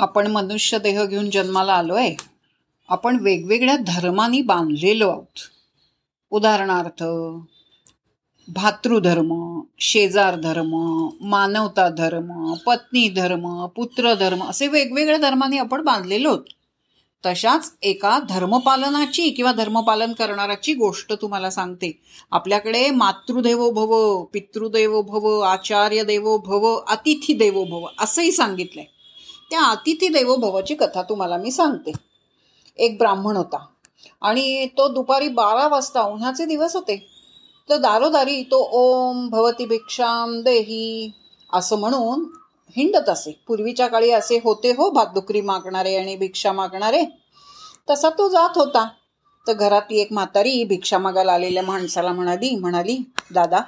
आपण मनुष्य देह घेऊन जन्माला आलो आहे आपण वेगवेगळ्या धर्मांनी बांधलेलो आहोत. उदाहरणार्थ भातृधर्म शेजार धर्म मानवता धर्म पत्नी धर्म पुत्र धर्म असे वेगवेगळ्या धर्मांनी आपण बांधलेलो आहोत. तशाच एका धर्मपालनाची किंवा धर्मपालन करणाराची गोष्ट तुम्हाला सांगते. आपल्याकडे मातृदेवो भव पितृदेवो भव आचार्य देवो भव अतिथी देवो भव असंही सांगितलंय. त्या अतिथी देवो भवाची कथा तुम्हाला मी सांगते. एक ब्राह्मण होता आणि तो दुपारी बारा वाजता उन्हाचे दिवस होते. तर दारोदारी तो ओम भवती भिक्षाम देही असं म्हणून हिंडत असे. पूर्वीच्या काळी असे होते हो भातदुकरी मागणारे आणि भिक्षा मागणारे. तसा तो जात होता. तर घरातली एक म्हातारी भिक्षा मागायला आलेल्या माणसाला म्हणाली म्हणाली दादा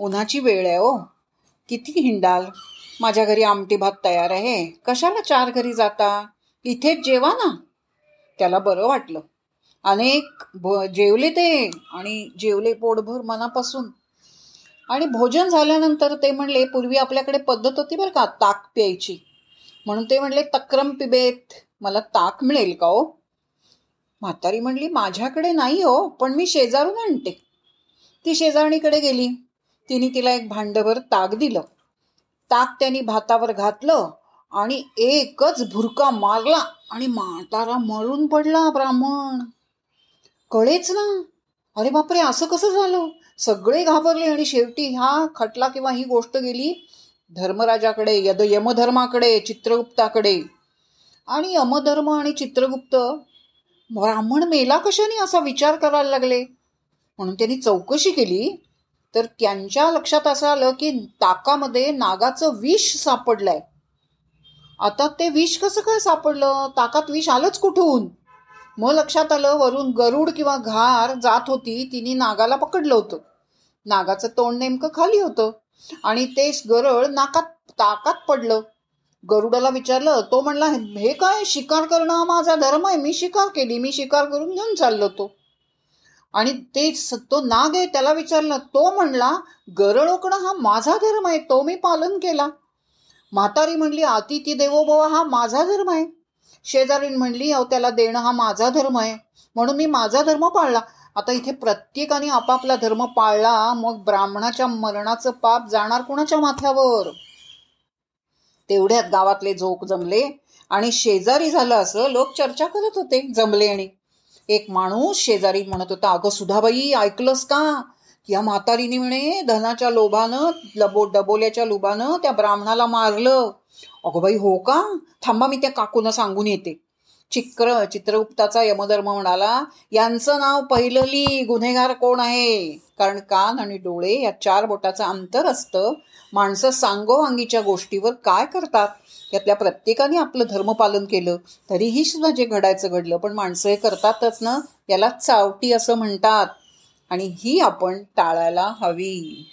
उन्हाची वेळ आहे ओ किती हिंडाल? माझ्या घरी आमटी भात तयार आहे. कशाला चार घरी जाता? इथेच जेवा ना. त्याला बरं वाटलं. अनेक भ जेवले ते आणि जेवले पोटभर मनापासून. आणि भोजन झाल्यानंतर ते म्हणले पूर्वी आपल्याकडे पद्धत होती बरं का ताक प्यायची. म्हणून ते म्हणले तक्रम पिबेत मला ताक मिळेल का हो? म्हातारी म्हणली माझ्याकडे नाही हो पण मी शेजारून आणते. ती शेजारणीकडे गेली. तिने तिला एक भांडभर ताक दिलं. ताक त्यांनी भातावर घातलं आणि एकच भुरका मारला आणि म्हातारा मळून पडला ब्राह्मण. कळेच ना? अरे बापरे असं कसं झालं? सगळे घाबरले आणि शेवटी ह्या खटला किंवा ही गोष्ट गेली धर्मराजाकडे यद यमधर्माकडे चित्रगुप्ताकडे. आणि यमधर्म आणि चित्रगुप्त ब्राह्मण मेला कशाने असा विचार करायला लागले? म्हणून त्यांनी चौकशी केली तर त्यांच्या लक्षात असं आलं की ताकामध्ये नागाचं विष सापडलंय. आता ते विष कसं काय सापडलं? ताकात विष आलंच कुठून? मग लक्षात आलं वरून गरुड किंवा घार जात होती तिने नागाला पकडलं होतं. नागाचं तोंड नेमकं खाली होतं आणि ते गरळ नाकात ताकात पडलं. गरुडाला विचारलं तो म्हणला हे काय शिकार करणं हा माझा धर्म आहे. मी शिकार केली. मी शिकार करून घेऊन चाललो तो आणि ते तो नाग आहे त्याला विचारलं तो म्हणला गरळ ओकणं हा माझा धर्म आहे तो मी पालन केला. म्हातारी म्हणली अतिथी देवोभव हा माझा धर्म आहे. शेजारीन म्हणली अहो त्याला देणं हा माझा धर्म आहे. म्हणून मी माझा धर्म पाळला. आता इथे प्रत्येकाने आपापला धर्म पाळला मग ब्राह्मणाच्या मरणाचं पाप जाणार कुणाच्या माथ्यावर? तेवढ्यात गावातले झोक जमले आणि शेजारी झालं असं लोक चर्चा करत होते जमले आणि. एक माणूस शेजारी म्हणत होता अगं सुधाबाई ऐकलंस का? या म्हातारीने म्हणे धनाच्या लोभानं लबो डबोल्याच्या लोभानं त्या ब्राह्मणाला मारलं. अगं बाई हो का? थांबा मी त्या काकून सांगून येते. चिक्र चित्रगुप्ताचा यमधर्म म्हणाला यांचं नाव पहिलली गुन्हेगार कोण आहे? कारण कान आणि डोळे या चार बोटाचं अंतर असतं. माणसं सांगोवांगीच्या गोष्टीवर काय करतात? यातल्या प्रत्येकाने आपलं धर्मपालन केलं तरीही सुद्धा जे घडायचं घडलं पण माणसं हे करतातच ना? याला चावटी असं म्हणतात. आणि ही आपण टाळायला हवी.